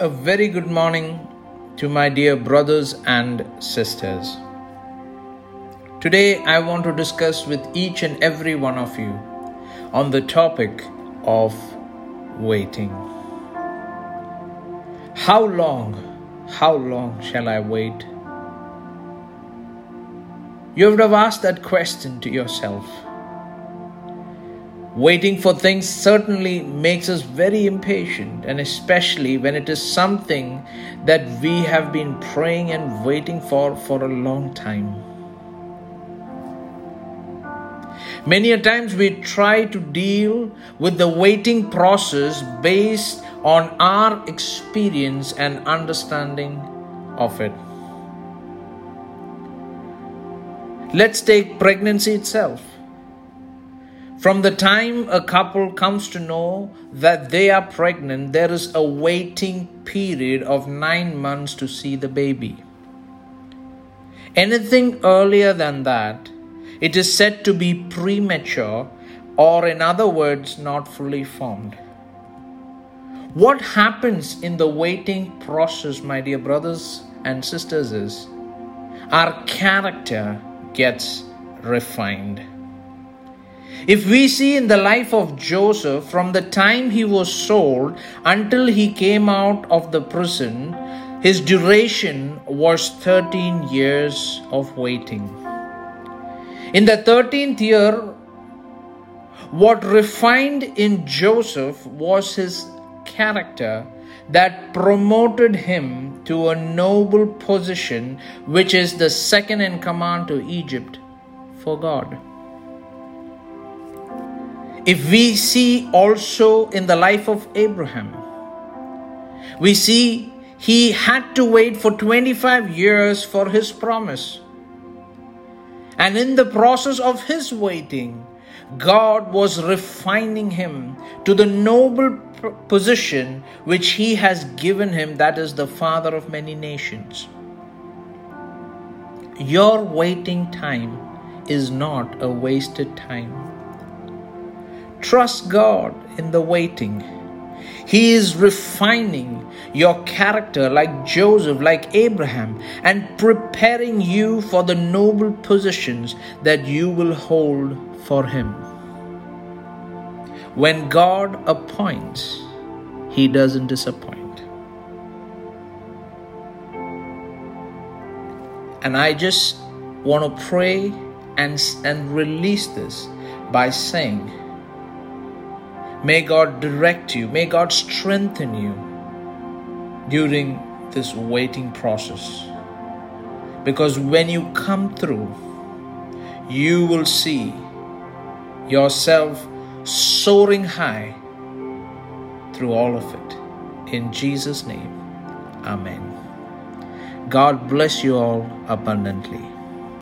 A very good morning to my dear brothers and sisters. Today, I want to discuss with each and every one of you on the topic of waiting. How long, how long shall I wait? You would have asked that question to yourself. Waiting for things certainly makes us very impatient, and especially when it is something that we have been praying and waiting for for a long time. Many a times we try to deal with the waiting process based on our experience and understanding of it. Let's take pregnancy itself. From the time a couple comes to know that they are pregnant, there is a waiting period of nine months to see the baby. Anything earlier than that, it is said to be premature, or in other words, not fully formed. What happens in the waiting process, my dear brothers and sisters, is our character gets refined. If we see in the life of Joseph, from the time he was sold until he came out of the prison, his duration was 13 years of waiting. In the 13th year, what refined in Joseph was his character that promoted him to a noble position, which is the second in command to Egypt for God. If we see also in the life of Abraham, we see he had to wait for 25 years for his promise. And in the process of his waiting, God was refining him to the noble position which he has given him, that is the father of many nations. Your waiting time is not a wasted time. Trust God in the waiting. He is refining your character like Joseph, like Abraham, and preparing you for the noble positions that you will hold for Him. When God appoints, He doesn't disappoint. And I just want to pray and, and release this by saying, May God direct you, may God strengthen you during this waiting process. Because when you come through, you will see yourself soaring high through all of it. In Jesus' name, Amen. God bless you all abundantly.